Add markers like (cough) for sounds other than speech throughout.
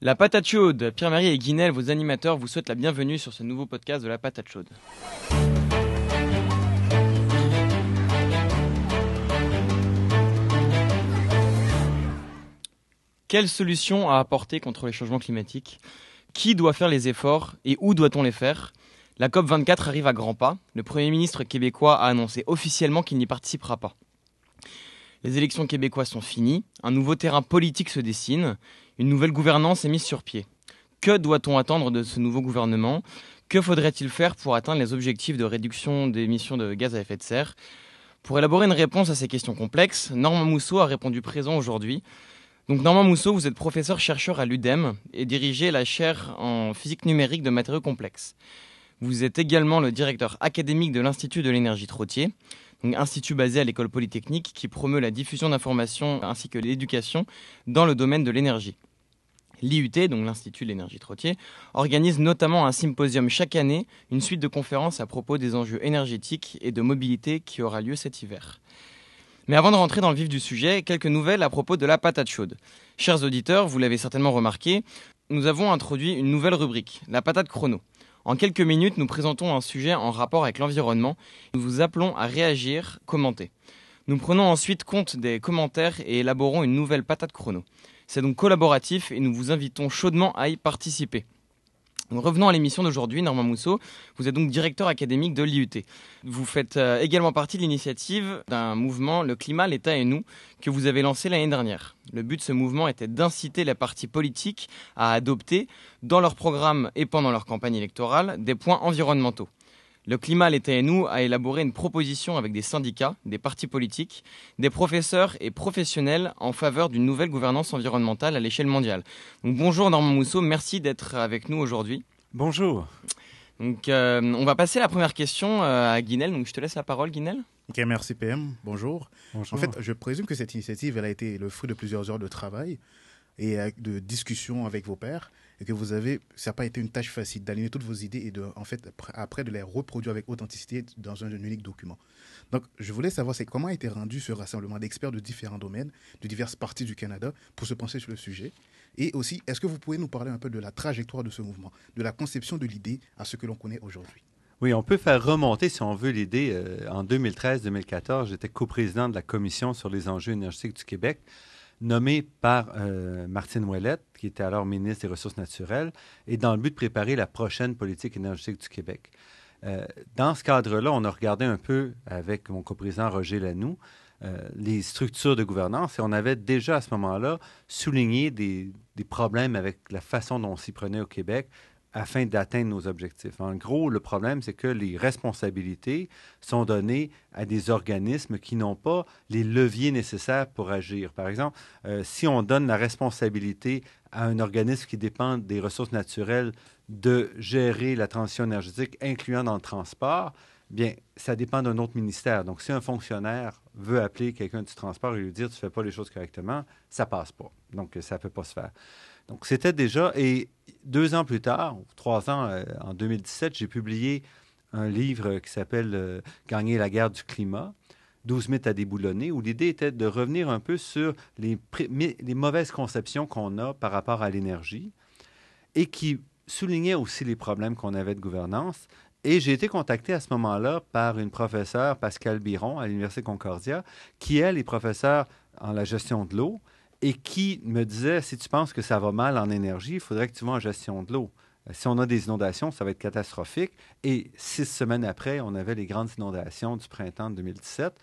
La patate chaude, Pierre-Marie et Guinel, vos animateurs, vous souhaitent la bienvenue sur ce nouveau podcast de la patate chaude. Quelle solution à apporter contre les changements climatiques? Qui doit faire les efforts et où doit-on les faire? La COP24 arrive à grands pas. Le Premier ministre québécois a annoncé officiellement qu'il n'y participera pas. Les élections québécoises sont finies, un nouveau terrain politique se dessine, une nouvelle gouvernance est mise sur pied. Que doit-on attendre de ce nouveau gouvernement? Que faudrait-il faire pour atteindre les objectifs de réduction des émissions de gaz à effet de serre? Pour élaborer une réponse à ces questions complexes, Normand Mousseau a répondu présent aujourd'hui. Donc Normand Mousseau, vous êtes professeur-chercheur à l'UDEM et dirigez la chaire en physique numérique de matériaux complexes. Vous êtes également le directeur académique de l'Institut de l'énergie Trottier donc institut basé à l'école polytechnique qui promeut la diffusion d'informations ainsi que l'éducation dans le domaine de l'énergie. L'IUT, donc l'Institut de l'énergie Trottier, organise notamment un symposium chaque année, une suite de conférences à propos des enjeux énergétiques et de mobilité qui aura lieu cet hiver. Mais avant de rentrer dans le vif du sujet, quelques nouvelles à propos de la patate chaude. Chers auditeurs, vous l'avez certainement remarqué, nous avons introduit une nouvelle rubrique, la patate chrono. En quelques minutes, nous présentons un sujet en rapport avec l'environnement. Nous vous appelons à réagir, commenter. Nous prenons ensuite compte des commentaires et élaborons une nouvelle patate chrono. C'est donc collaboratif et nous vous invitons chaudement à y participer revenons à l'émission d'aujourd'hui, Normand Mousseau. Vous êtes donc directeur académique de l'IUT. Vous faites euh, également partie de l'initiative d'un mouvement, le climat, l'État et nous, que vous avez lancé l'année dernière. Le but de ce mouvement était d'inciter les partis politiques à adopter, dans leur programme et pendant leur campagne électorale, des points environnementaux. Le climat, l'État et nous a élaboré une proposition avec des syndicats, des partis politiques, des professeurs et professionnels en faveur d'une nouvelle gouvernance environnementale à l'échelle mondiale. bonjour Normand Mousseau, merci d'être avec nous aujourd'hui. Bonjour. Donc, euh, on va passer la première question euh, à Guinel. Donc, je te laisse la parole, Guinel. Ok, merci PM. Bonjour. Bonjour. En fait, je présume que cette initiative, elle a été le fruit de plusieurs heures de travail et euh, de discussion avec vos pairs et que vous avez, ça n'a pas été une tâche facile d'aligner toutes vos idées et de, en fait, après de les reproduire avec authenticité dans un unique document. Donc, je voulais savoir c'est comment a été rendu ce rassemblement d'experts de différents domaines, de diverses parties du Canada, pour se pencher sur le sujet? Et aussi, est-ce que vous pouvez nous parler un peu de la trajectoire de ce mouvement, de la conception de l'idée à ce que l'on connaît aujourd'hui? Oui, on peut faire remonter, si on veut, l'idée. Euh, en 2013-2014, j'étais coprésident de la Commission sur les enjeux énergétiques du Québec nommé par euh, Martine Ouellette, qui était alors ministre des Ressources naturelles, et dans le but de préparer la prochaine politique énergétique du Québec. Euh, dans ce cadre-là, on a regardé un peu avec mon coprésident Roger Lanoux euh, les structures de gouvernance et on avait déjà à ce moment-là souligné des, des problèmes avec la façon dont on s'y prenait au Québec, afin d'atteindre nos objectifs. En gros, le problème, c'est que les responsabilités sont données à des organismes qui n'ont pas les leviers nécessaires pour agir. Par exemple, euh, si on donne la responsabilité à un organisme qui dépend des ressources naturelles de gérer la transition énergétique, incluant dans le transport, bien, ça dépend d'un autre ministère. Donc, si un fonctionnaire veut appeler quelqu'un du transport et lui dire tu ne fais pas les choses correctement, ça passe pas. Donc, ça ne peut pas se faire. Donc, c'était déjà, et deux ans plus tard, trois ans, euh, en 2017, j'ai publié un livre qui s'appelle euh, Gagner la guerre du climat. 12 mythes à déboulonner, où l'idée était de revenir un peu sur les, mauvaises conceptions qu'on a par rapport à l'énergie et qui soulignait aussi les problèmes qu'on avait de gouvernance. Et j'ai été contacté à ce moment-là par une professeure, Pascal Biron, à l'Université Concordia, qui, elle, est professeure en la gestion de l'eau et qui me disait, si tu penses que ça va mal en énergie, il faudrait que tu vas en gestion de l'eau. Euh, si on a des inondations, ça va être catastrophique. Et six semaines après, on avait les grandes inondations du printemps de 2017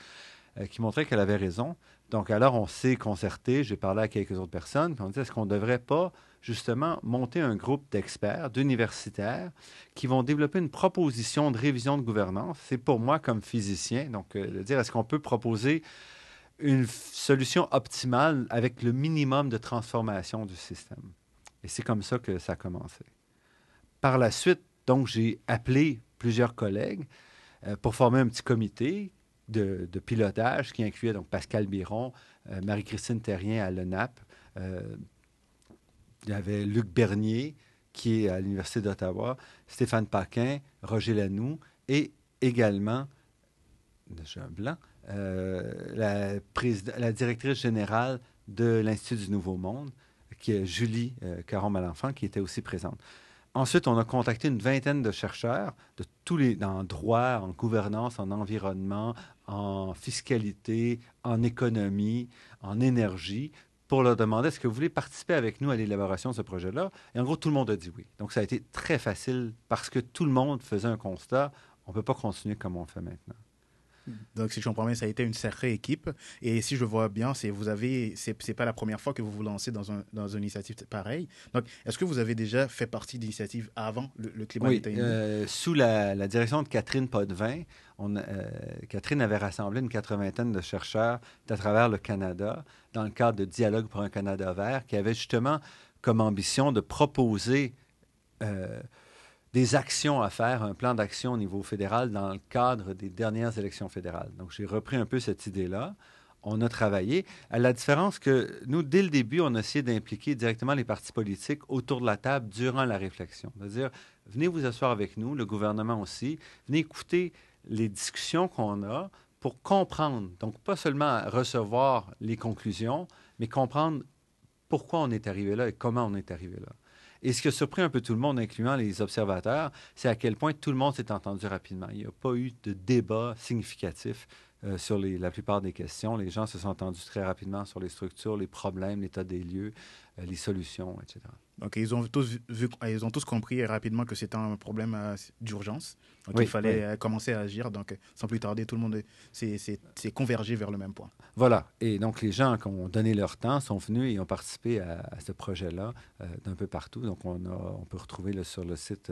euh, qui montraient qu'elle avait raison. Donc, alors, on s'est concerté, j'ai parlé à quelques autres personnes, puis on dit, est-ce qu'on ne devrait pas, justement, monter un groupe d'experts, d'universitaires, qui vont développer une proposition de révision de gouvernance? C'est pour moi, comme physicien, donc, euh, de dire, est-ce qu'on peut proposer une solution optimale avec le minimum de transformation du système. Et c'est comme ça que ça a commencé. Par la suite, donc, j'ai appelé plusieurs collègues euh, pour former un petit comité de, pilotage qui incluait donc Pascal Biron, euh, Marie-Christine Terrien à l'ENAP. Euh, il y avait Luc Bernier, qui est à l'Université d'Ottawa, Stéphane Paquin, Roger Lanoux et également, j'ai un blanc, euh, la, la, directrice générale de l'Institut du Nouveau Monde, qui est Julie Caron-Malenfant, qui était aussi présente. Ensuite, on a contacté une vingtaine de chercheurs de tous les, en droit, en gouvernance, en environnement, en fiscalité, en économie, en énergie, pour leur demander est-ce que vous voulez participer avec nous à l'élaboration de ce projet-là? Et en gros, tout le monde a dit oui. Donc, ça a été très facile parce que tout le monde faisait un constat. On ne peut pas continuer comme on fait maintenant. Donc, si je comprends bien, ça a été une sacrée équipe. Et si je vois bien, c'est vous avez, c'est pas la première fois que vous vous lancez dans, un, dans une initiative pareille. Donc, est-ce que vous avez déjà fait partie d'initiatives avant le, climat Oui, euh, sous la, direction de Catherine Potvin, on, euh, Catherine avait rassemblé une quatre-vingtaine de chercheurs à travers le Canada dans le cadre de Dialogue pour un Canada vert, qui avait justement comme ambition de proposer euh, des actions à faire, un plan d'action au niveau fédéral dans le cadre des dernières élections fédérales. Donc, j'ai repris un peu cette idée-là. On a travaillé, à la différence que nous, dès le début, on a essayé d'impliquer directement les partis politiques autour de la table durant la réflexion. C'est-à-dire, venez vous asseoir avec nous, le gouvernement aussi, venez écouter les discussions qu'on a pour comprendre, donc pas seulement recevoir les conclusions, mais comprendre pourquoi on est arrivé là et comment on est arrivé là. Et ce qui a surpris un peu tout le monde, incluant les observateurs, c'est à quel point tout le monde s'est entendu rapidement. Il n'y a pas eu de débat significatif euh, sur la plupart des questions. Les gens se sont entendus très rapidement sur les structures, les problèmes, l'état des lieux, euh, les solutions, etc. Donc, ils ont tous, vu, ils ont tous compris rapidement que c'était un problème euh, d'urgence. Donc, il fallait euh, commencer à agir. Donc, euh, sans plus tarder, tout le monde s'est convergé vers le même point. Voilà. Et donc, les gens qui ont donné leur temps sont venus et ont participé à, ce projet-là d'un peu partout. Donc, on, a, on peut retrouver sur le site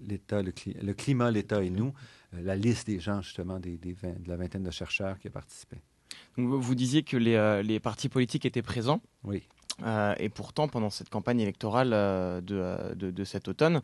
l'État, le, le, climat, l'État et nous, la liste des gens, justement, des, de la vingtaine de chercheurs qui ont participé. Donc, vous disiez que les, les partis politiques étaient présents. Oui. Euh, et pourtant, pendant cette campagne électorale euh, euh, de, de, cet automne,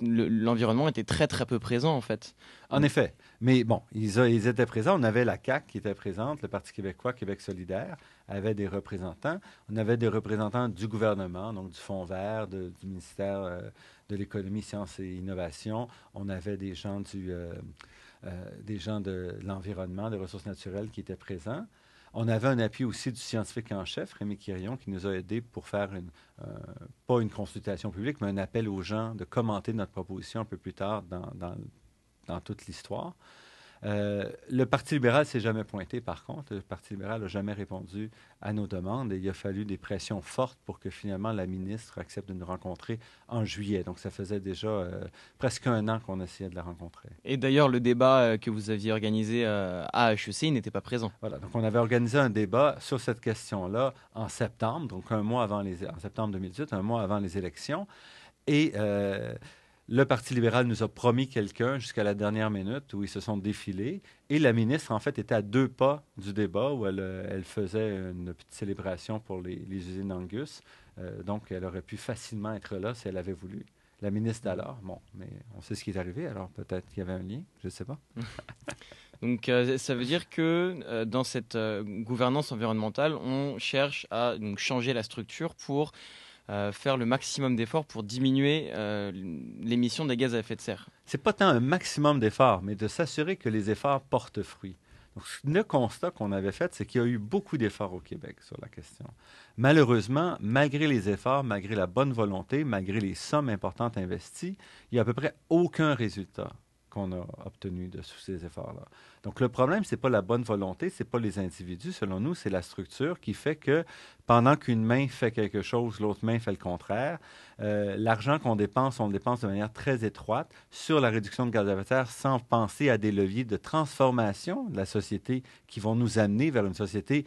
l'environnement était très très peu présent en fait. En effet. Mais bon, ils, ils, étaient présents. On avait la CAC qui était présente, le Parti québécois, Québec solidaire, avait des représentants. On avait des représentants du gouvernement, donc du Fonds vert, du ministère de l'économie, sciences et innovation. On avait des gens du... des gens de l'environnement, des ressources naturelles qui étaient présents. On avait un appui aussi du scientifique en chef, Rémi Quirion, qui nous a aidés pour faire euh, pas une consultation publique, mais un appel aux gens de commenter notre proposition un peu plus tard dans toute l'histoire. Euh, le Parti libéral s'est jamais pointé, par contre. Le Parti libéral n'a jamais répondu à nos demandes et il a fallu des pressions fortes pour que finalement la ministre accepte de nous rencontrer en juillet. Donc ça faisait déjà euh, presque un an qu'on essayait de la rencontrer. Et d'ailleurs, le débat euh, que vous aviez organisé à HEC, n'était pas présent. Voilà, donc on avait organisé un débat sur cette question-là en septembre, donc un mois avant les, en septembre 2018, un mois avant les élections. Et le Parti libéral nous a promis quelqu'un jusqu'à la dernière minute où ils se sont défilés. Et la ministre, en fait, était à deux pas du débat où elle, euh, faisait une petite célébration pour les, usines Angus. Euh, donc, elle aurait pu facilement être là si elle avait voulu. La ministre d'alors, bon, mais on sait ce qui est arrivé, alors peut-être qu'il y avait un lien, je ne sais pas. (laughs) donc, euh, ça veut dire que dans cette gouvernance environnementale, on cherche à changer la structure pour euh, faire le maximum d'efforts pour diminuer euh, l'émission des gaz à effet de serre. C'est pas tant un maximum d'efforts, mais de s'assurer que les efforts portent fruit. Donc, le constat qu'on avait fait, c'est qu'il y a eu beaucoup d'efforts au Québec sur la question. Malheureusement, malgré les efforts, malgré la bonne volonté, malgré les sommes importantes investies, il n'y a à peu près aucun résultat qu'on a obtenu de ces efforts-là. Donc le problème, c'est pas la bonne volonté, c'est pas les individus. Selon nous, c'est la structure qui fait que pendant qu'une main fait quelque chose, l'autre main fait le contraire. Euh, l'argent qu'on dépense, on le dépense de manière très étroite sur la réduction de gaz à effet de serre sans penser à des leviers de transformation de la société qui vont nous amener vers une société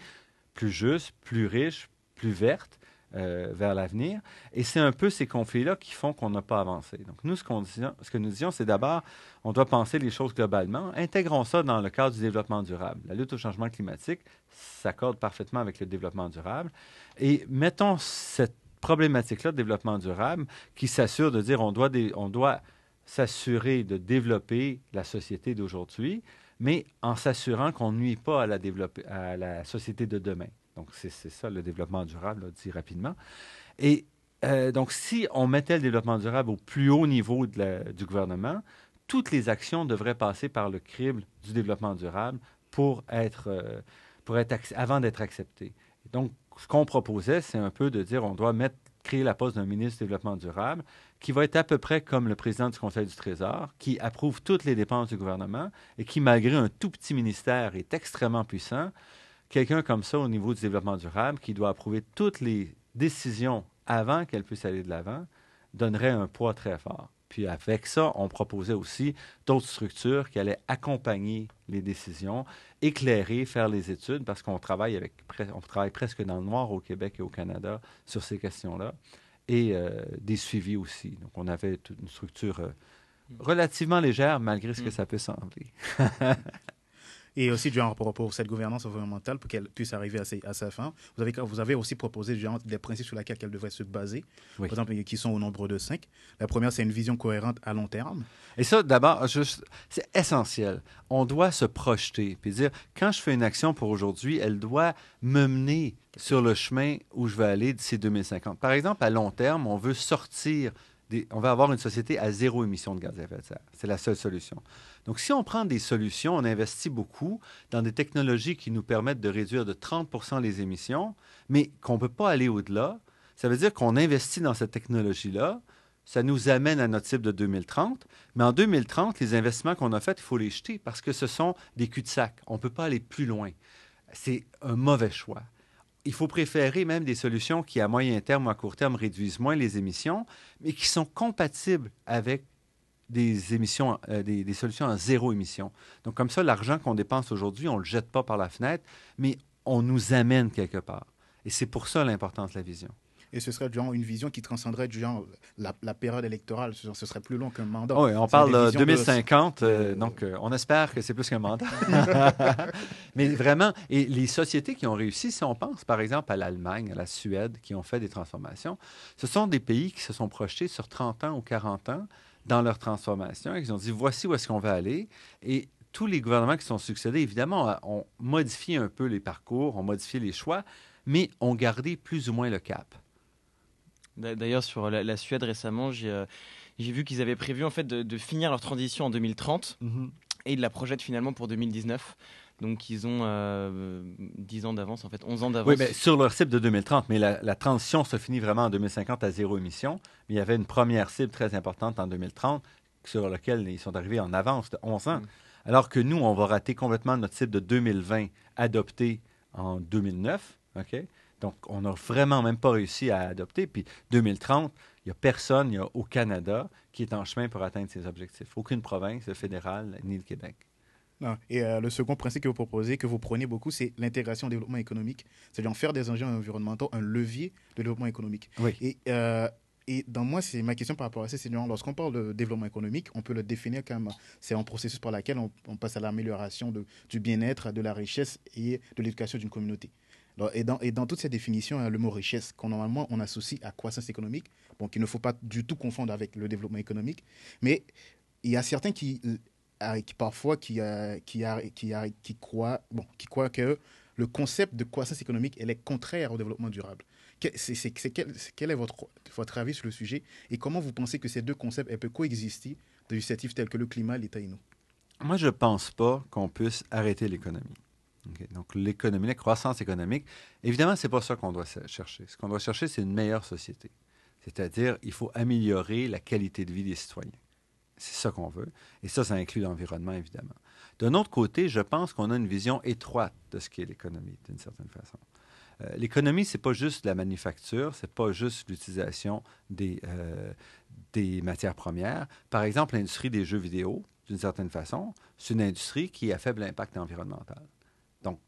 plus juste, plus riche, plus verte. Euh, vers l'avenir. Et c'est un peu ces conflits-là qui font qu'on n'a pas avancé. Donc, nous, ce, que nous disons, c'est d'abord, on doit penser les choses globalement. Intégrons ça dans le cadre du développement durable. La lutte au changement climatique s'accorde parfaitement avec le développement durable. Et mettons cette problématique-là de développement durable qui s'assure de dire on doit, doit s'assurer de développer la société d'aujourd'hui, mais en s'assurant qu'on ne nuit pas à la société de demain. Donc, c'est ça le développement durable, dit rapidement. Et euh, donc, si on mettait le développement durable au plus haut niveau du gouvernement, toutes les actions devraient passer par le crible du développement durable pour être, euh, avant d'être acceptées. Donc, ce qu'on proposait, c'est un peu de dire on doit créer la poste d'un ministre du Développement durable qui va être à peu près comme le président du Conseil du Trésor, qui approuve toutes les dépenses du gouvernement et qui, malgré un tout petit ministère, est extrêmement puissant. Quelqu'un comme ça au niveau du développement durable, qui doit approuver toutes les décisions avant qu'elles puissent aller de l'avant, donnerait un poids très fort. Puis avec ça, on proposait aussi d'autres structures qui allaient accompagner les décisions, éclairer, faire les études, parce qu'on travaille avec, on travaille presque dans le noir au Québec et au Canada sur ces questions-là, et euh, des suivis aussi. Donc on avait une structure euh, relativement légère, malgré ce que mm. ça peut sembler. (laughs) Et aussi, genre, pour, cette gouvernance environnementale, pour qu'elle puisse arriver à, sa fin, vous avez, vous avez aussi proposé genre, des principes sur lesquels elle devrait se baser, par exemple, qui sont au nombre de cinq. La première, c'est une vision cohérente à long terme. Et ça, d'abord, c'est essentiel. On doit se projeter, puis dire, quand je fais une action pour aujourd'hui, elle doit me mener sur le chemin où je vais aller d'ici 2050. Par exemple, à long terme, on veut sortir on va avoir une société à zéro émission de gaz à effet de serre. C'est la seule solution. Donc, si on prend des solutions, on investit beaucoup dans des technologies qui nous permettent de réduire de 30 les émissions, mais qu'on ne peut pas aller au-delà, ça veut dire qu'on investit dans cette technologie-là, ça nous amène à notre cible de 2030, mais en 2030, les investissements qu'on a faits, il faut les jeter parce que ce sont des cul-de-sac. On ne peut pas aller plus loin. C'est un mauvais choix il faut préférer même des solutions qui, à moyen terme ou à court terme, réduisent moins les émissions, mais qui sont compatibles avec des émissions, euh, des, solutions à zéro émission. Donc, comme ça, l'argent qu'on dépense aujourd'hui, on ne le jette pas par la fenêtre, mais on nous amène quelque part. Et c'est pour ça l'importance de la vision et ce serait genre une vision qui transcenderait genre la, période électorale. Ce, serait plus long qu'un mandat. Oui, on parle de 2050, euh, donc euh, on espère que c'est plus qu'un mandat. (laughs) (laughs) Mais vraiment, et les sociétés qui ont réussi, si on pense par exemple à l'Allemagne, à la Suède, qui ont fait des transformations, ce sont des pays qui se sont projetés sur 30 ans ou 40 ans dans leur transformation et qui ont dit voici où est-ce qu'on va aller. Et tous les gouvernements qui sont succédés, évidemment, ont modifié un peu les parcours, ont modifié les choix, mais ont gardé plus ou moins le cap. D'ailleurs, sur la, Suède récemment, euh, j'ai vu qu'ils avaient prévu en fait de, finir leur transition en 2030 mhm. et ils la projettent finalement pour 2019. Donc ils ont euh, 10 ans d'avance, en fait 11 ans d'avance. Oui, mais sur leur cible de 2030, mais la, transition se finit vraiment en 2050 à zéro émission. Mais il y avait une première cible très importante en 2030 sur laquelle ils sont arrivés en avance de 11 ans. Mm. Alors que nous, on va rater complètement notre cible de 2020 adopté en 2009. OK? Donc, on n'a vraiment même pas réussi à adopter. Puis 2030, il n'y a personne au Canada qui est en chemin pour atteindre ces objectifs. Aucune province, le fédéral, ni le Québec. Et euh, le second principe que vous proposez, que vous prenez beaucoup, c'est l'intégration au développement économique. C'est-à-dire faire des enjeux environnementaux un levier de développement économique. Oui. Et, euh, et dans moi, c'est ma question par rapport à ça, c'est lorsqu'on parle de développement économique, on peut le définir comme c'est un processus par lequel on, on passe à l'amélioration du bien-être, de la richesse et de l'éducation d'une communauté. Et dans, et dans toutes ces définitions, hein, le mot richesse, qu'on normalement on associe à croissance économique, bon, qu'il ne faut pas du tout confondre avec le développement économique, mais il y a certains qui, euh, parfois qui, euh, qui, croient, bon, qui croient que le concept de croissance économique est contraire au développement durable. Quel, est votre, votre avis sur le sujet et comment vous pensez que ces deux concepts peuvent coexister dans des initiatives telles que le climat, l'État et nous? Moi, je ne pense pas qu'on puisse arrêter l'économie. Donc, l'économie, la croissance économique, évidemment, ce n'est pas ça qu'on doit chercher. Ce qu'on doit chercher, c'est une meilleure société. C'est-à-dire, il faut améliorer la qualité de vie des citoyens. C'est ça qu'on veut. Et ça, ça inclut l'environnement, évidemment. D'un autre côté, je pense qu'on a une vision étroite de ce qu'est l'économie, d'une certaine façon. Euh, l'économie, ce n'est pas juste la manufacture, ce n'est pas juste l'utilisation des, euh, des matières premières. Par exemple, l'industrie des jeux vidéo, d'une certaine façon, c'est une industrie qui a faible impact environnemental. Donc,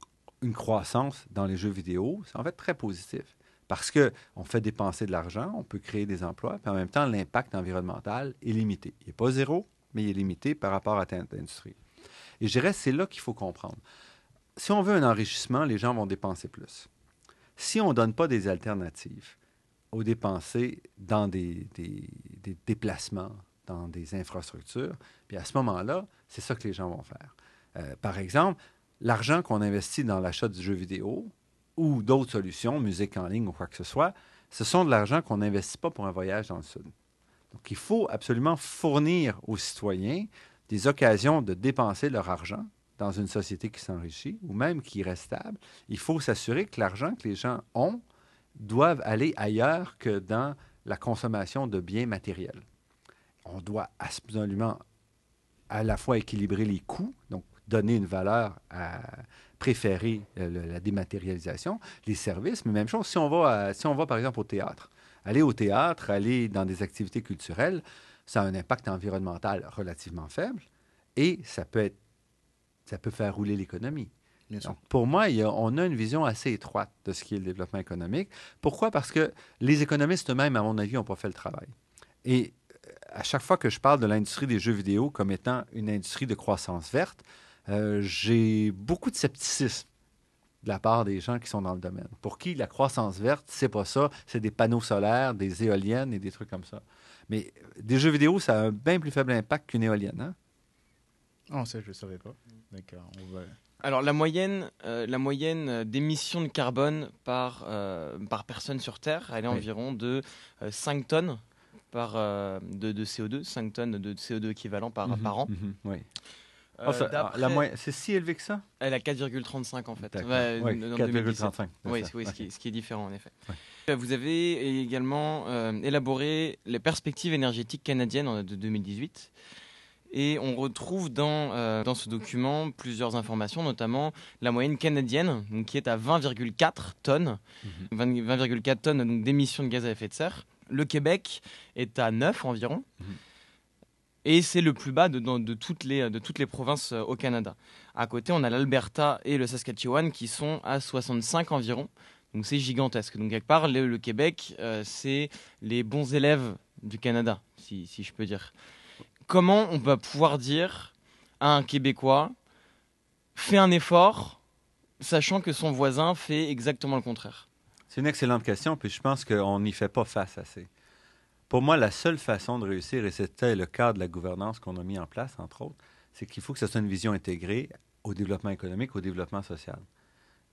une croissance dans les jeux vidéo, c'est en fait très positif. Parce qu'on fait dépenser de l'argent, on peut créer des emplois, puis en même temps, l'impact environnemental est limité. Il n'est pas zéro, mais il est limité par rapport à cette industrie. Et je dirais, c'est là qu'il faut comprendre. Si on veut un enrichissement, les gens vont dépenser plus. Si on ne donne pas des alternatives aux dépenser dans des, déplacements, dans des infrastructures, puis à ce moment-là, c'est ça que les gens vont faire. Euh, par exemple, l'argent qu'on investit dans l'achat du jeu vidéo ou d'autres solutions, musique en ligne ou quoi que ce soit, ce sont de l'argent qu'on n'investit pas pour un voyage dans le Sud. Donc, il faut absolument fournir aux citoyens des occasions de dépenser leur argent dans une société qui s'enrichit ou même qui reste stable, il faut s'assurer que l'argent que les gens ont doivent aller ailleurs que dans la consommation de biens matériels. On doit absolument à la fois équilibrer les coûts, donc donner une valeur à préférer euh, la dématérialisation, les services, mais même chose si on va, si on va par exemple au théâtre. Aller au théâtre, aller dans des activités culturelles, ça a un impact environnemental relativement faible et ça peut, être, ça peut faire rouler l'économie. pour moi, on a une vision assez étroite de ce qui est le développement économique. Pourquoi? Parce que les économistes eux-mêmes, à mon avis, n'ont pas fait le travail. Et euh, à chaque fois que je parle de l'industrie des jeux vidéo comme étant une industrie de croissance verte, euh, j'ai beaucoup de scepticisme de la part des gens qui sont dans le domaine. Pour qui la croissance verte, c'est pas ça, c'est des panneaux solaires, des éoliennes et des trucs comme ça. Mais euh, des jeux vidéo, ça a un bien plus faible impact qu'une éolienne. Hein? Oh, ça, je ne savais pas. D'accord. Alors, la moyenne, euh, la moyenne d'émissions de carbone par, par personne sur Terre, elle est environ de 5 tonnes par, de, de, CO2, 5 tonnes de CO2 équivalent par, mhm, par an. Mhm, oui. Euh, ah, c'est si élevé que ça? Elle a 4,35 en fait. 4,35. Oui, ce, qui, est différent en effet. Vous avez également euh, élaboré les perspectives énergétiques canadiennes de 2018. Et on retrouve dans, euh, dans ce document plusieurs informations, notamment la moyenne canadienne, donc, qui est à 20,4 tonnes, 20,4 mhm. tonnes d'émissions de gaz à effet de serre. Le Québec est à 9 environ. Mhm. Et c'est le plus bas de, toutes les provinces euh, au Canada. À côté, on a l'Alberta et le Saskatchewan qui sont à 65 environ. Donc c'est gigantesque. Donc quelque part, le, Québec, euh, c'est les bons élèves du Canada, si, si, je peux dire. Comment on va pouvoir dire à un Québécois, fais un effort, sachant que son voisin fait exactement le contraire? C'est une excellente question, puis je pense qu'on n'y fait pas face assez. Pour moi, la seule façon de réussir, et c'était le cadre de la gouvernance qu'on a mis en place, entre autres, c'est qu'il faut que ce soit une vision intégrée au développement économique, au développement social.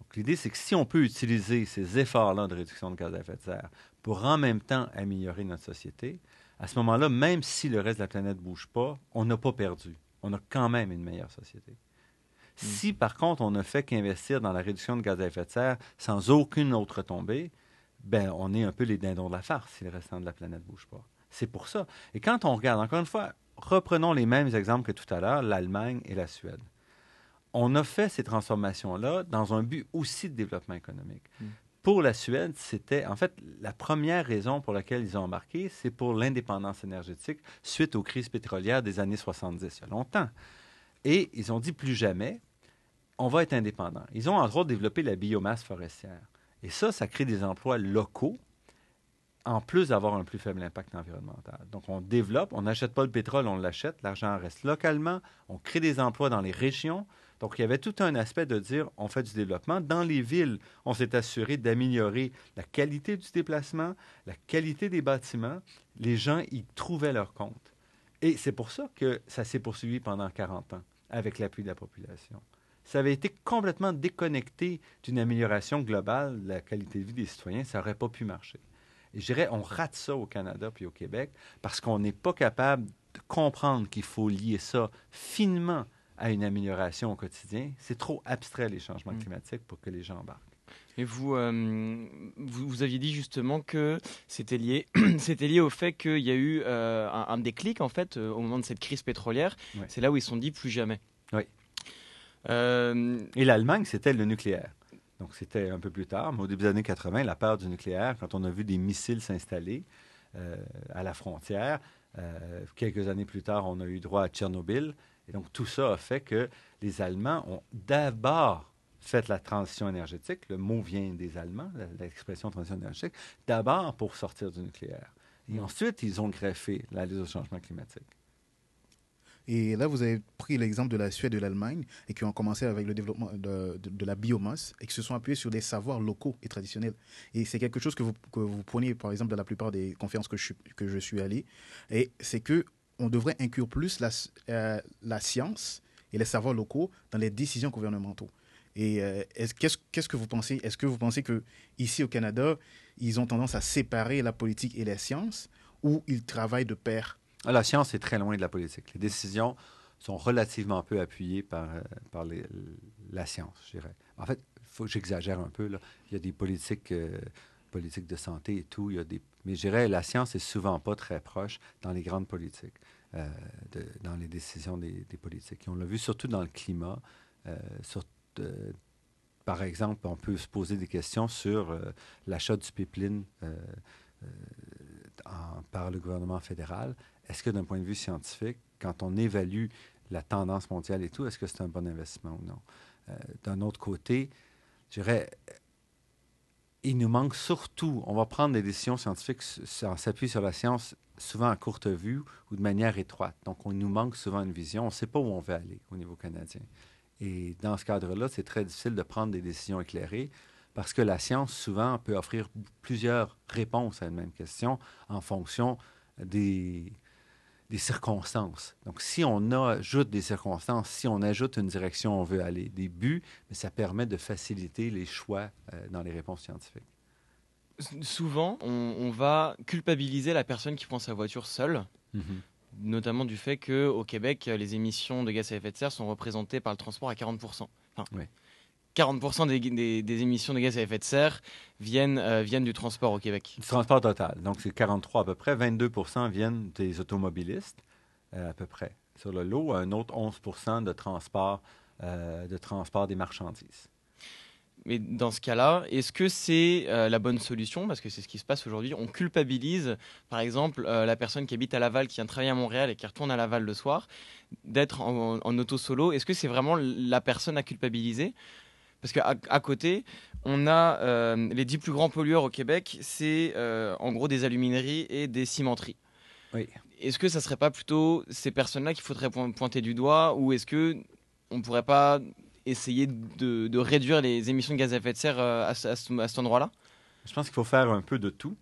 Donc, l'idée, c'est que si on peut utiliser ces efforts-là de réduction de gaz à effet de serre pour en même temps améliorer notre société, à ce moment-là, même si le reste de la planète ne bouge pas, on n'a pas perdu. On a quand même une meilleure société. Hmm. Si, par contre, on ne fait qu'investir dans la réduction de gaz à effet de serre sans aucune autre tombée, ben, on est un peu les dindons de la farce si le restant de la planète ne bouge pas. C'est pour ça. Et quand on regarde, encore une fois, reprenons les mêmes exemples que tout à l'heure, l'Allemagne et la Suède. On a fait ces transformations-là dans un but aussi de développement économique. Mm. Pour la Suède, c'était en fait la première raison pour laquelle ils ont embarqué, c'est pour l'indépendance énergétique suite aux crises pétrolières des années 70, il y a longtemps. Et ils ont dit plus jamais, on va être indépendant. Ils ont entre autres développé la biomasse forestière. Et ça, ça crée des emplois locaux, en plus d'avoir un plus faible impact environnemental. Donc, on développe, on n'achète pas le pétrole, on l'achète, l'argent reste localement, on crée des emplois dans les régions. Donc, il y avait tout un aspect de dire, on fait du développement. Dans les villes, on s'est assuré d'améliorer la qualité du déplacement, la qualité des bâtiments. Les gens y trouvaient leur compte. Et c'est pour ça que ça s'est poursuivi pendant 40 ans, avec l'appui de la population ça avait été complètement déconnecté d'une amélioration globale de la qualité de vie des citoyens, ça n'aurait pas pu marcher. Et je dirais, on rate ça au Canada puis au Québec parce qu'on n'est pas capable de comprendre qu'il faut lier ça finement à une amélioration au quotidien. C'est trop abstrait, les changements mm. climatiques, pour que les gens embarquent. Et vous, euh, vous, aviez dit justement que c'était lié, (clears throat) c'était lié au fait qu'il y a eu euh, un, déclic en fait euh, au moment de cette crise pétrolière. C'est là où ils se sont dit plus jamais. Oui. Euh, Et l'Allemagne, c'était le nucléaire. Donc, c'était un peu plus tard, mais au début des années 80, la peur du nucléaire, quand on a vu des missiles s'installer euh, à la frontière, euh, quelques années plus tard, on a eu droit à Tchernobyl. Et donc, tout ça a fait que les Allemands ont d'abord fait la transition énergétique. Le mot vient des Allemands, l'expression transition énergétique, d'abord pour sortir du nucléaire. Et ensuite, ils ont greffé la lutte au changement climatique. Et là, vous avez pris l'exemple de la Suède et de l'Allemagne, et qui ont commencé avec le développement de, la biomasse, et qui se sont appuyés sur des savoirs locaux et traditionnels. Et c'est quelque chose que vous, que vous preniez, par exemple, dans la plupart des conférences que je, que je suis allé, et c'est que on devrait inclure plus la, euh, la science et les savoirs locaux dans les décisions gouvernementaux. Et euh, qu'est-ce, que vous pensez? Est-ce que vous pensez que ici au Canada, ils ont tendance à séparer la politique et la science, ou ils travaillent de pair? La science est très loin de la politique. Les décisions sont relativement peu appuyés par, par la science, je dirais. En fait, faut que j'exagère un peu. Là. Il y a des politiques, politiques de santé et tout. Il y a des, mais je dirais la science est souvent pas très proche dans les grandes politiques, de, dans les décisions des, politiques. on l'a vu surtout dans le climat. Par exemple, on peut se poser des questions sur l'achat du pipeline par le gouvernement fédéral, est-ce que d'un point de vue scientifique, quand on évalue la tendance mondiale et tout, est-ce que c'est un bon investissement ou non? Euh, d'un autre côté, je dirais, il nous manque surtout, on va prendre des décisions scientifiques en s'appuyant sur la science, souvent à courte vue ou de manière étroite. Donc, on nous manque souvent une vision. On ne sait pas où on veut aller au niveau canadien. Et dans ce cadre-là, c'est très difficile de prendre des décisions éclairées parce que la science, souvent, peut offrir plusieurs réponses à une même question en fonction des, des circonstances. Donc, si on ajoute des circonstances, si on ajoute une direction où on veut aller, des buts, mais ça permet de faciliter les choix euh, dans les réponses scientifiques. Souvent, on, va culpabiliser la personne qui prend sa voiture seule. Mm-hmm. Notamment du fait qu'au Québec, les émissions de gaz à effet de serre sont représentées par le transport à 40%. Enfin, oui. 40% des, émissions de gaz à effet de serre viennent, euh, viennent du transport au Québec. Du transport total. Donc, c'est 43 à peu près. 22% viennent des automobilistes, euh, à peu près, sur le lot. Un autre 11 de transport, euh, de transport des marchandises. Mais dans ce cas-là, est-ce que c'est la bonne solution? Parce que c'est ce qui se passe aujourd'hui. On culpabilise, par exemple, la personne qui habite à Laval, qui vient travailler à Montréal et qui retourne à Laval le soir, d'être en, en auto-solo. Est-ce que c'est vraiment la personne à culpabiliser? Parce qu'à à côté, on a euh, les dix plus grands pollueurs au Québec, c'est euh, en gros des alumineries et des cimenteries. Oui. Est-ce que ça serait pas plutôt ces personnes-là qu'il faudrait pointer du doigt ou est-ce que on pourrait pas essayer de, réduire les émissions de gaz à effet de serre euh, à, cet endroit-là? Je pense qu'il faut faire un peu de tout.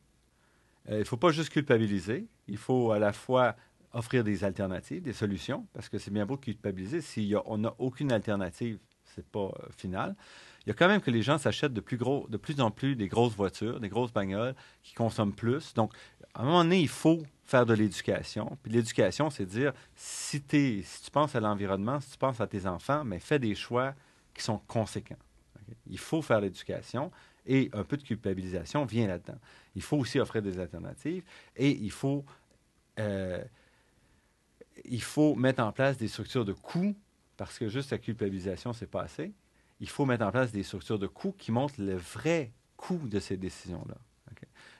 il ne faut pas juste culpabiliser. Il faut à la fois offrir des alternatives, des solutions, parce que c'est bien beau culpabiliser. Si on n'a aucune alternative, c'est pas euh, final. Il y a quand même que les gens s'achètent de plus gros, de plus en plus des grosses voitures, des grosses bagnoles qui consomment plus. Donc, à un moment donné, il faut faire de l'éducation. Puis l'éducation, c'est dire si, si tu penses à l'environnement, si tu penses à tes enfants, mais fais des choix qui sont conséquents. Il faut faire l'éducation et un peu de culpabilisation vient là-dedans. Il faut aussi offrir des alternatives et il faut, euh, il faut mettre en place des structures de coûts parce que juste la culpabilisation, c'est pas assez. Il faut mettre en place des structures de coûts qui montrent le vrai coût de ces décisions-là.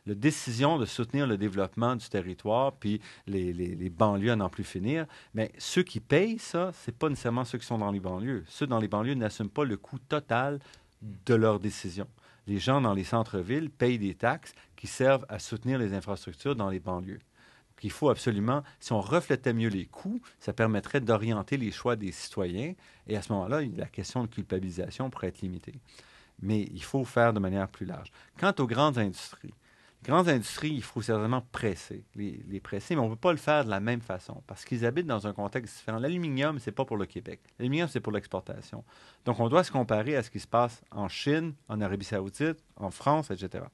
La décision de soutenir le développement du territoire, puis les, banlieues à n'en plus finir, mais ceux qui payent ça, ce n'est pas nécessairement ceux qui sont dans les banlieues. Ceux dans les banlieues n'assument pas le coût total de leurs décisions. Les gens dans les centres-villes payent des taxes qui servent à soutenir les infrastructures dans les banlieues il faut absolument, si on reflétait mieux les coûts, ça permettrait d'orienter les choix des citoyens et à ce moment-là, la question de culpabilisation pourrait être limitée. Mais il faut faire de manière plus large. Quant aux grandes industries, les grandes industries, il faut certainement les presser, mais on ne peut pas le faire de la même façon parce qu'ils habitent dans un contexte différent. L'aluminium, ce n'est pas pour le Québec. L'aluminium, c'est pour l'exportation. Donc, on doit se comparer à ce qui se passe en Chine, en Arabie saoudite, en France, etc.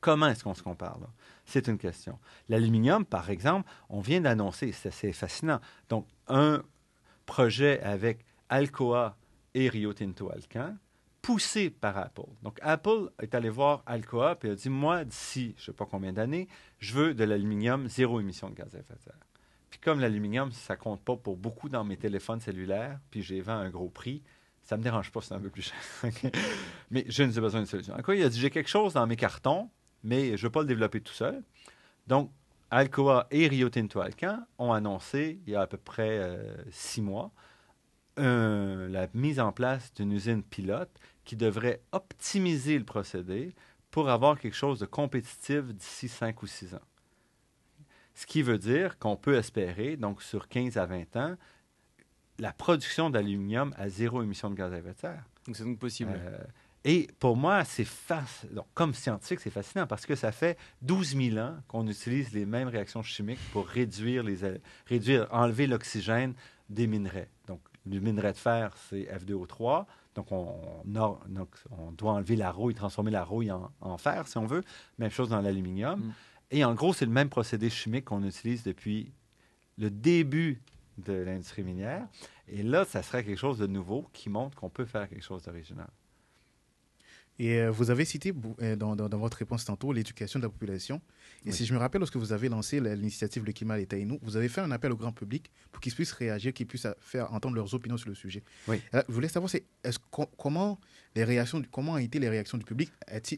comment est-ce qu'on se compare là? C'est une question. L'aluminium, par exemple, on vient d'annoncer, c'est assez fascinant. Donc, un projet avec Alcoa et Rio Tinto Alcan, poussé par Apple. Donc, Apple est allé voir Alcoa et a dit Moi, d'ici je ne sais pas combien d'années, je veux de l'aluminium, zéro émission de gaz à effet de serre. Puis, comme l'aluminium, ça ne compte pas pour beaucoup dans mes téléphones cellulaires, puis j'ai vendu un gros prix, ça ne me dérange pas, c'est un peu plus cher. (laughs) Mais je n'ai besoin d'une solution. Quoi, il a dit J'ai quelque chose dans mes cartons, mais je ne veux pas le développer tout seul. Donc, Alcoa et Rio Tinto Alcan ont annoncé, il y a à peu près euh, six mois, la mise en place d'une usine pilote qui devrait optimiser le procédé pour avoir quelque chose de compétitif d'ici cinq ou six ans. Ce qui veut dire qu'on peut espérer, donc sur 15 à 20 ans, la production d'aluminium à zéro émission de gaz à effet de serre. Donc c'est donc possible. Euh, et pour moi, c'est comme scientifique, c'est fascinant parce que ça fait 12 000 ans qu'on utilise les mêmes réactions chimiques pour réduire, les, réduire enlever l'oxygène des minerais. Donc, le minerai de fer, c'est F2O3. Donc on, on, doit enlever la rouille, transformer la rouille en, fer, si on veut. Même chose dans l'aluminium. Mm. Et en gros, c'est le même procédé chimique qu'on utilise depuis le début de l'industrie minière. Et là, ça serait quelque chose de nouveau qui montre qu'on peut faire quelque chose d'original. Et euh, vous avez cité euh, dans, dans, votre réponse tantôt l'éducation de la population. Et si je me rappelle, lorsque vous avez lancé l'initiative Le Climat, et nous, vous avez fait un appel au grand public pour qu'ils puissent réagir, qu'ils puissent faire entendre leurs opinions sur le sujet. Oui. je voulais savoir, est comment, les réactions, comment ont été les réactions du public?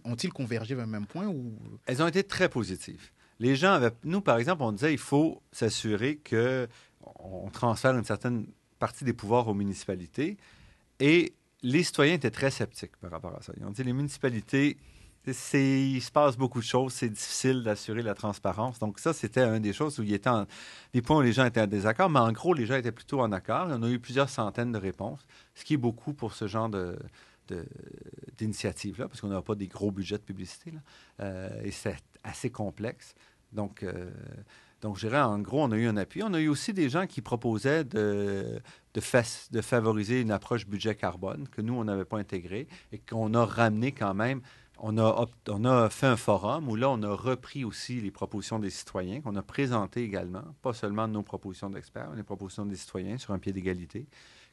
Ont-ils convergé vers le même point ou... Elles ont été très positives. Les gens avaient, nous, par exemple, on disait il faut s'assurer que on transfère une certaine partie des pouvoirs aux municipalités. Et les citoyens étaient très sceptiques par rapport à ça. Ils ont dit les municipalités, il se passe beaucoup de choses, c'est difficile d'assurer la transparence. Donc ça, c'était une des choses où il était des points où les gens étaient en désaccord, mais en gros, les gens étaient plutôt en accord. On a eu plusieurs centaines de réponses, ce qui est beaucoup pour ce genre de, d'initiative-là, parce qu'on n'a pas des gros budgets de publicité. Euh, et c'est assez complexe. Donc, euh, donc, je dirais, en gros, on a eu un appui. On a eu aussi des gens qui proposaient de, favoriser une approche budget carbone que nous, on n'avait pas intégrée et qu'on a ramené quand même. On a, on a fait un forum où là, on a repris aussi les propositions des citoyens, qu'on a présentées également, pas seulement nos propositions d'experts, mais les propositions des citoyens sur un pied d'égalité,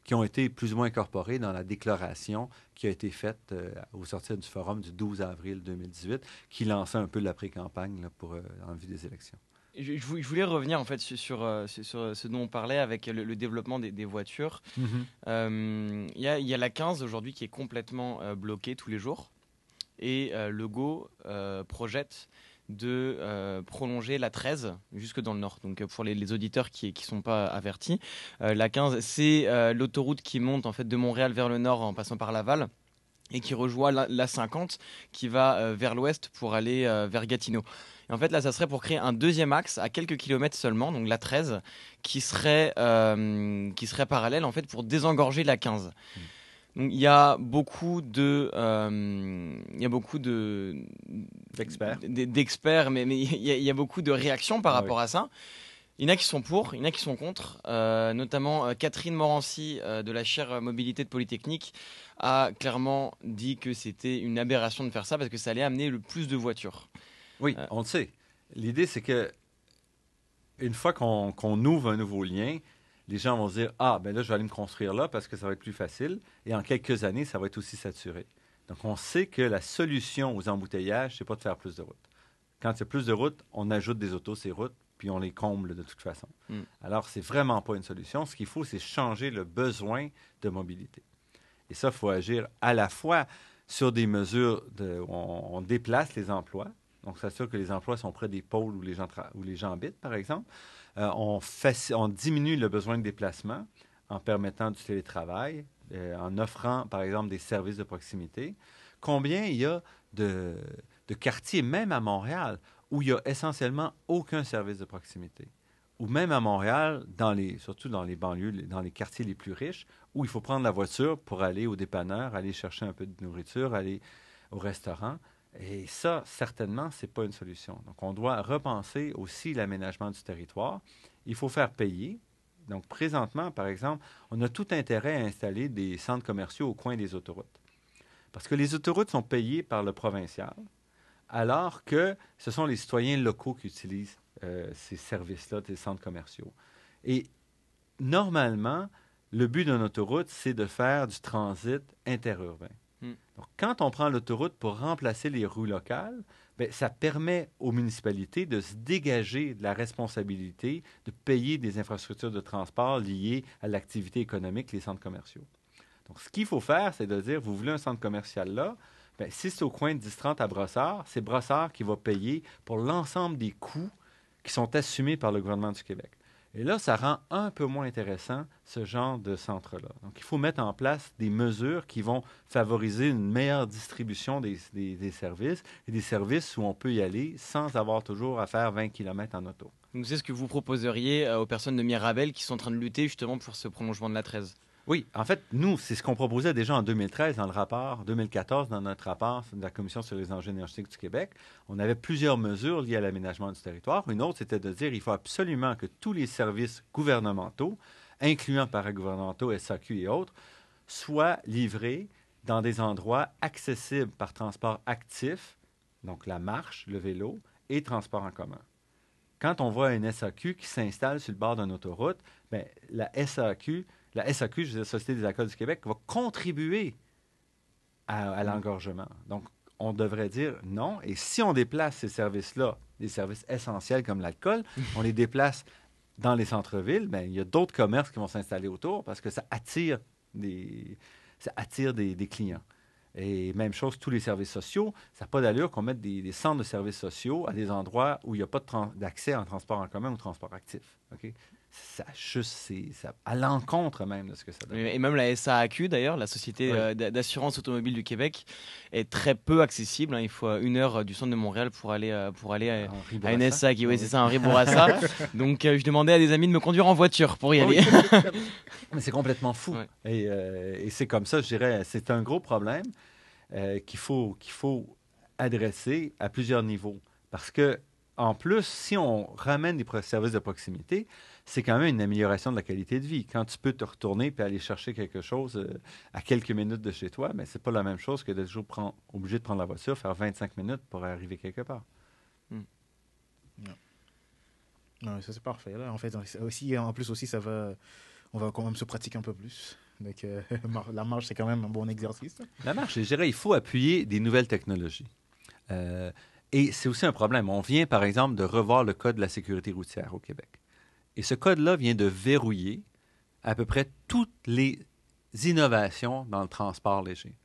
qui ont été plus ou moins incorporées dans la déclaration qui a été faite euh, au sortir du forum du 12 avril 2018, qui lançait un peu la pré-campagne pour, euh, en vue des élections. Je, voulais revenir en fait sur, euh, ce dont on parlait avec le, développement des, voitures. Mhm. Euh, il y, a la 15 aujourd'hui qui est complètement euh, bloquée tous les jours. Et le Go projette de prolonger la 13 jusque dans le nord. Donc pour les, auditeurs qui ne sont pas avertis, la 15, c'est l'autoroute qui monte en fait de Montréal vers le nord en passant par Laval et qui rejoint la, 50 qui va vers l'ouest pour aller vers Gatineau. Et en fait, là, ça serait pour créer un deuxième axe à quelques kilomètres seulement, donc la 13, qui serait, euh, qui serait parallèle en fait pour désengorger la 15. Hmm. Donc il y a beaucoup de, euh, il y a beaucoup de d'experts, d'experts, mais, mais (laughs) il, y a, beaucoup de réactions par ah rapport à ça. Il y en a qui sont pour, il y en a qui sont contre. Euh, notamment Catherine Morancy de la chaire mobilité de Polytechnique a clairement dit que c'était une aberration de faire ça parce que ça allait amener le plus de voitures. Oui, euh. on le sait. L'idée, c'est que une fois qu'on ouvre un nouveau lien, les gens vont se dire Ah, ben là, je vais aller me construire là parce que ça va être plus facile. Et en quelques années, ça va être aussi saturé. Donc, on sait que la solution aux embouteillages, c'est pas de faire plus de routes. Quand il y a plus de routes, on ajoute des autos ces routes, puis on les comble de toute façon. Alors, hmm. Alors, c'est vraiment pas une solution. Ce qu'il faut, c'est changer le besoin de mobilité. Et ça, il faut agir à la fois sur des mesures de, on déplace les emplois, donc, s'assure que les emplois sont près des pôles où les gens, où les gens habitent, par exemple. Euh, on, on, diminue le besoin de déplacement en permettant du télétravail, euh, en offrant, par exemple, des services de proximité. Combien il y a de, quartiers, même à Montréal, où il y a essentiellement aucun service de proximité? Ou même à Montréal, surtout dans les banlieues, dans les quartiers les plus riches, où il faut prendre la voiture pour aller au dépanneur, aller chercher un peu de nourriture, aller au restaurant. Et ça, certainement, ce n'est pas une solution. Donc, on doit repenser aussi l'aménagement du territoire. Il faut faire payer. Donc, présentement, par exemple, on a tout intérêt à installer des centres commerciaux au coin des autoroutes. Parce que les autoroutes sont payées par le provincial, alors que ce sont les citoyens locaux qui utilisent euh, ces services-là, des centres commerciaux. Et normalement, le but d'une autoroute, c'est de faire du transit interurbain. Hmm. Donc, quand on prend l'autoroute pour remplacer les rues locales, bien, ça permet aux municipalités de se dégager de la responsabilité de payer des infrastructures de transport liées à l'activité économique, les centres commerciaux. Donc, ce qu'il faut faire, c'est de dire, vous voulez un centre commercial là, bien, si c'est au coin de 10-30 à Brossard, c'est Brossard qui va payer pour l'ensemble des coûts qui sont assumés par le gouvernement du Québec. Et là, ça rend un peu moins intéressant ce genre de centre-là. Donc, il faut mettre en place des mesures qui vont favoriser une meilleure distribution des, services et des services où on peut y aller sans avoir toujours à faire 20 km en auto. Donc, c'est ce que vous proposeriez euh, aux personnes de Mirabel qui sont en train de lutter justement pour ce prolongement de la 13 oui, en fait, nous, c'est ce qu'on proposait déjà en 2013 dans le rapport, 2014 dans notre rapport de la Commission sur les enjeux énergétiques du Québec. On avait plusieurs mesures liées à l'aménagement du territoire. Une autre, c'était de dire qu'il faut absolument que tous les services gouvernementaux, incluant paragouvernementaux, SAQ et autres, soient livrés dans des endroits accessibles par transport actif, donc la marche, le vélo et transport en commun. quand on voit une SAQ qui s'installe sur le bord d'une autoroute, ben, la SAQ, la SAQ, dire, Société des Accords du Québec, va contribuer à, mm. l'engorgement. Donc, on devrait dire non. Et si on déplace ces services-là, des services essentiels comme l'alcool, (laughs) on les déplace dans les centres-villes, ben, il y a d'autres commerces qui vont s'installer autour parce que ça attire des, ça attire des, clients. Et même chose, tous les services sociaux, ça n'a pas d'allure qu'on mette des, centres de services sociaux à des endroits où il n'y a pas d'accès en transport en commun ou transport actif. OK? Ça juste c'est à l'encontre même de ce que ça donne. Et même la SAAQ d'ailleurs, la société euh, d'assurance automobile du Québec, est très peu accessible. Hein. Il faut une heure euh, du centre de Montréal pour aller euh, pour aller à, une SAAQ. Oui, c'est ça, un Bourassa. (laughs) Donc je demandais à des amis de me conduire en voiture pour y aller. (laughs) Mais c'est complètement fou. Et, et c'est comme ça, je dirais, c'est un gros problème qu'il faut qu'il faut adresser à plusieurs niveaux. Parce que en plus, si on ramène des services de proximité, c'est quand même une amélioration de la qualité de vie. Quand tu peux te retourner et aller chercher quelque chose euh, à quelques minutes de chez toi, mais ben, c'est pas la même chose que d'être toujours obligé de prendre la voiture, faire 25 minutes pour arriver quelque part. Hmm. Non. ça c'est parfait. Là. En fait, aussi, en plus aussi, ça va, on va quand même se pratiquer un peu plus. Donc, euh, (laughs) la marche, c'est quand même un bon exercice. La marche, je dirais, il faut appuyer des nouvelles technologies. Euh, et c'est aussi un problème. On vient, par exemple, de revoir le code de la sécurité routière au Québec. Et ce code-là vient de verrouiller à peu près toutes les innovations dans le transport léger.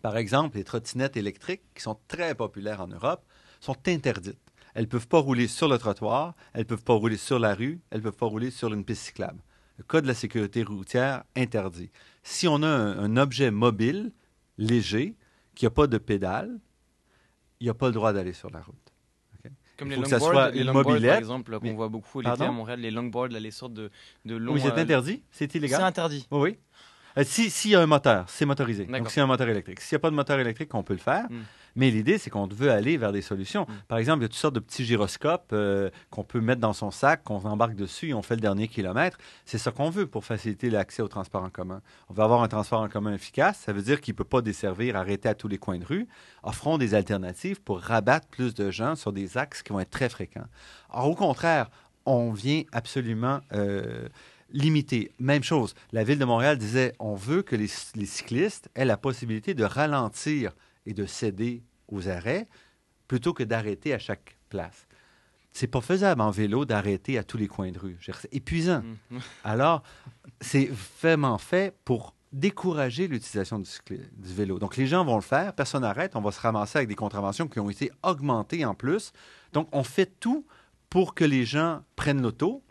Par exemple, les trottinettes électriques, qui sont très populaires en Europe, sont interdites. Elles ne peuvent pas rouler sur le trottoir, elles ne peuvent pas rouler sur la rue, elles ne peuvent pas rouler sur une piste cyclable. Le Code de la sécurité routière interdit. Si on a un, objet mobile, léger, qui n'a pas de pédale, il n'y a pas le droit d'aller sur la route. Comme les longboards, les longboards par exemple, qu'on voit beaucoup l'été à Montréal, les longboards, les sortes de, de longs... Oui, c'est euh, interdit, c'est illégal? C'est interdit. Oui, oui. Euh, s'il y a un moteur, c'est motorisé. Donc, s'il y a un moteur électrique. S'il n'y a pas de moteur électrique, on peut le faire. Hmm. Mais l'idée, c'est qu'on veut aller vers des solutions. Mm. Par exemple, il y a toutes sortes de petits gyroscopes euh, qu'on peut mettre dans son sac, qu'on embarque dessus et on fait le dernier kilomètre. C'est ça qu'on veut pour faciliter l'accès au transport en commun. On veut avoir un transport en commun efficace. Ça veut dire qu'il ne peut pas desservir, arrêter à tous les coins de rue. Offrons des alternatives pour rabattre plus de gens sur des axes qui vont être très fréquents. Alors, au contraire, on vient absolument... Euh, limiter. Même chose, la ville de Montréal disait on veut que les, les cyclistes aient la possibilité de ralentir et de céder aux arrêts plutôt que d'arrêter à chaque place. C'est pas faisable en vélo d'arrêter à tous les coins de rue. C'est épuisant. Mm. (laughs) Alors, c'est vraiment fait pour décourager l'utilisation du, du, vélo. Donc, les gens vont le faire, personne n'arrête, on va se ramasser avec des contraventions qui ont été augmentées en plus. Donc, on fait tout pour que les gens prennent l'auto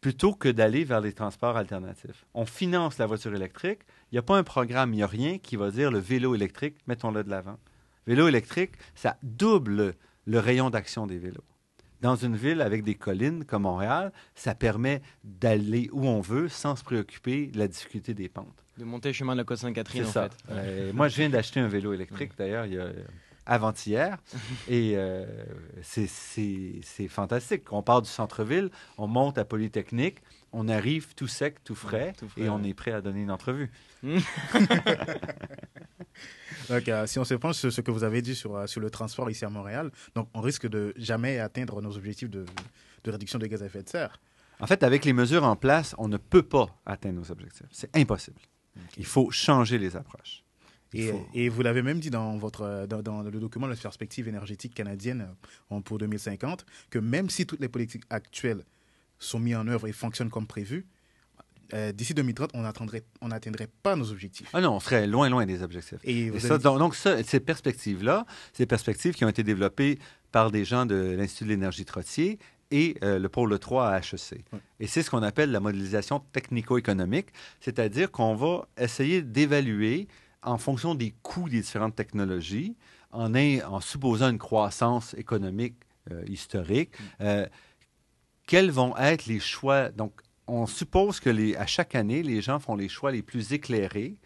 plutôt que d'aller vers les transports alternatifs. On finance la voiture électrique, il n'y a pas un programme, il n'y a rien qui va dire le vélo électrique, mettons-le de l'avant. Vélo électrique, ça double le rayon d'action des vélos. Dans une ville avec des collines comme Montréal, ça permet d'aller où on veut sans se préoccuper de la difficulté des pentes. De monter le chemin de la côte Sainte-Catherine, en fait. Euh, moi, je viens d'acheter un vélo électrique, d'ailleurs, il y a avant-hier. (laughs) Et euh, c'est fantastique. On part du centre-ville, on monte à Polytechnique, on arrive tout sec, tout frais, et on est prêt à donner une entrevue. (laughs) donc, euh, si on se penche sur ce que vous avez dit sur, euh, sur le transport ici à Montréal, donc on risque de jamais atteindre nos objectifs de, de réduction des gaz à effet de serre. En fait, avec les mesures en place, on ne peut pas atteindre nos objectifs. C'est impossible. Il faut changer les approches. Et, vous l'avez même dit dans, votre, dans, le document de la perspective énergétique canadienne euh, pour 2050, que même si toutes les politiques actuelles sont mises en œuvre et fonctionnent comme prévu, euh, d'ici 2030, on n'atteindrait on pas nos objectifs. Ah non, on serait loin, loin des objectifs. Et, donc, ces perspectives-là, ces perspectives qui ont été développées par des gens de l'Institut de l'énergie Trottier et euh, le pôle 3 à HEC. Et c'est ce qu'on appelle la modélisation technico-économique, c'est-à-dire qu'on va essayer d'évaluer en fonction des coûts des différentes technologies, en, en supposant une croissance économique euh, historique, mm. Quels vont être les choix? Donc, on suppose que à chaque année, les gens font les choix les plus éclairés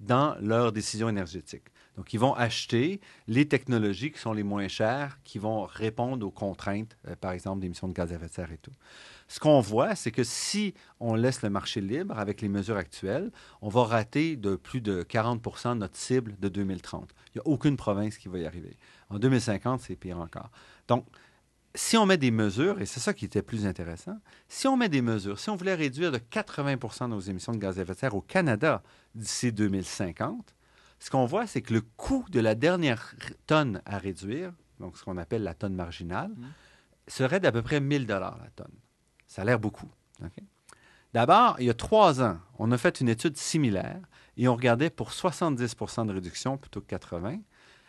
dans leurs décisions énergétiques. Donc, ils vont acheter les technologies qui sont les moins chères, qui vont répondre aux contraintes, euh, par exemple, d'émissions de gaz à effet de serre et tout. Ce qu'on voit, c'est que si on laisse le marché libre avec les mesures actuelles, on va rater de plus de 40 de notre cible de 2030. Il n'y a aucune province qui va y arriver. En 2050, c'est pire encore. Donc, si on met des mesures, et c'est ça qui était plus intéressant, si on met des mesures, si on voulait réduire de 80% nos émissions de gaz à effet de serre au Canada d'ici 2050, ce qu'on voit, c'est que le coût de la dernière tonne à réduire, donc ce qu'on appelle la tonne marginale, mmh. serait d'à peu près 1000 dollars la tonne. Ça a l'air beaucoup. D'abord, il y a trois ans, on a fait une étude similaire et on regardait pour 70% de réduction plutôt que 80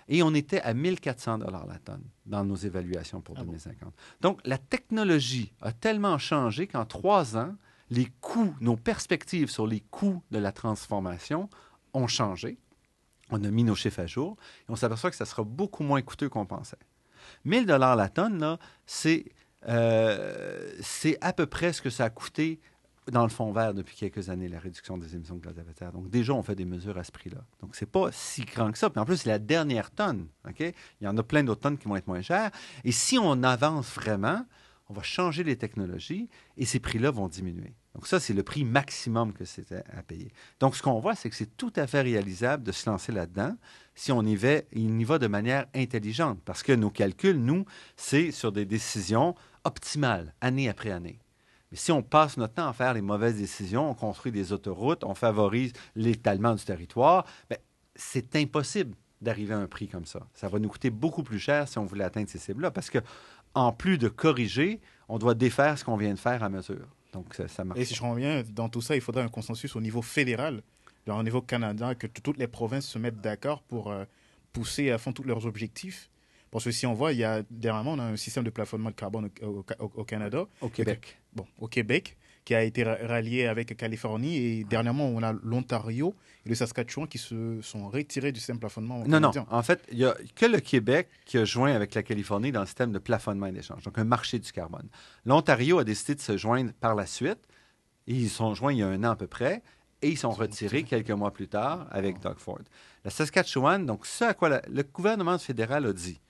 et on était à 1400 dollars la tonne dans nos évaluations pour 2050. Ah Donc, la technologie a tellement changé qu'en trois ans, les coûts, nos perspectives sur les coûts de la transformation ont changé. On a mis nos chiffres à jour et on s'aperçoit que ça sera beaucoup moins coûteux qu'on pensait. 1000 dollars la tonne, c'est euh, c'est à peu près ce que ça a coûté dans le fond vert depuis quelques années, la réduction des émissions de gaz à effet de serre. Donc, déjà, on fait des mesures à ce prix-là. Donc, c'est pas si grand que ça. Puis en plus, c'est la dernière tonne. Il y en a plein d'autres tonnes qui vont être moins chères. Et si on avance vraiment, on va changer les technologies et ces prix-là vont diminuer. Donc, ça, c'est le prix maximum que c'est à, payer. Donc, ce qu'on voit, c'est que c'est tout à fait réalisable de se lancer là-dedans si on y va, on y va de manière intelligente. Parce que nos calculs, nous, c'est sur des décisions optimales, année après année. Si on passe notre temps à faire les mauvaises décisions, on construit des autoroutes, on favorise l'étalement du territoire, ben, c'est impossible d'arriver à un prix comme ça. Ça va nous coûter beaucoup plus cher si on voulait atteindre ces cibles-là, parce que en plus de corriger, on doit défaire ce qu'on vient de faire à mesure. Donc, ça, marche. Et si je reviens dans tout ça, il faudra un consensus au niveau fédéral, au niveau canadien, que toutes les provinces se mettent d'accord pour euh, pousser à fond tous leurs objectifs. Parce que si on voit, il y a, dernièrement, on a un système de plafonnement de carbone au, Canada. Au Québec. Bon, au Québec, qui a été rallié avec la Californie. Et dernièrement, on a l'Ontario et le Saskatchewan qui se sont retirés du système de plafonnement. Non, non. En fait, il n'y a que le Québec qui a joint avec la Californie dans le système de plafonnement et d'échange, donc un marché du carbone. L'Ontario a décidé de se joindre par la suite. ils sont joints il y a un an à peu près et ils sont retirés quelques mois plus tard avec Doug Ford. La Saskatchewan, donc ce à quoi le gouvernement fédéral a dit,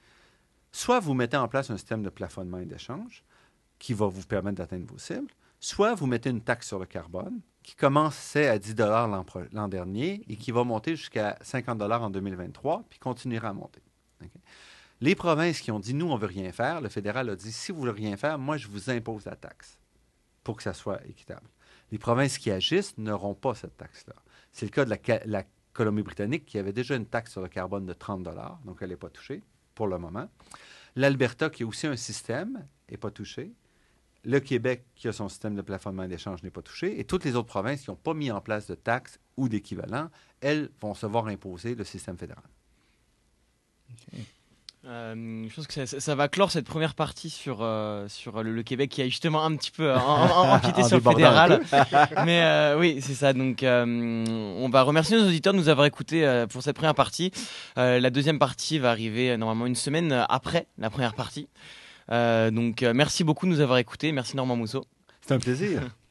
soit vous mettez en place un système de plafonnement et d'échange qui va vous permettre d'atteindre vos cibles, soit vous mettez une taxe sur le carbone qui commençait à 10 l'an dernier et qui va monter jusqu'à 50 en 2023, puis continuera à monter. Les provinces qui ont dit nous, on ne veut rien faire, le fédéral a dit si vous ne voulez rien faire, moi, je vous impose la taxe pour que ça soit équitable. Les provinces qui agissent n'auront pas cette taxe-là. C'est le cas de la, Colombie-Britannique qui avait déjà une taxe sur le carbone de 30 donc elle n'est pas touchée pour le moment. L'Alberta, qui a aussi un système, n'est pas touché. Le Québec, qui a son système de plafonnement d'échange, n'est pas touché. Et toutes les autres provinces qui n'ont pas mis en place de taxes ou d'équivalent, elles vont se voir imposer le système fédéral. Euh, je pense que ça, va clore cette première partie sur, euh, sur le, Québec qui a justement un petit peu empiété (laughs) sur le fédéral. Mais euh, oui, c'est ça. Donc, on va remercier nos auditeurs de nous avoir écoutés pour cette première partie. la deuxième partie va arriver normalement une semaine après la première partie. donc, merci beaucoup de nous avoir écoutés. Merci Normand Mousseau. C'est un plaisir. (laughs)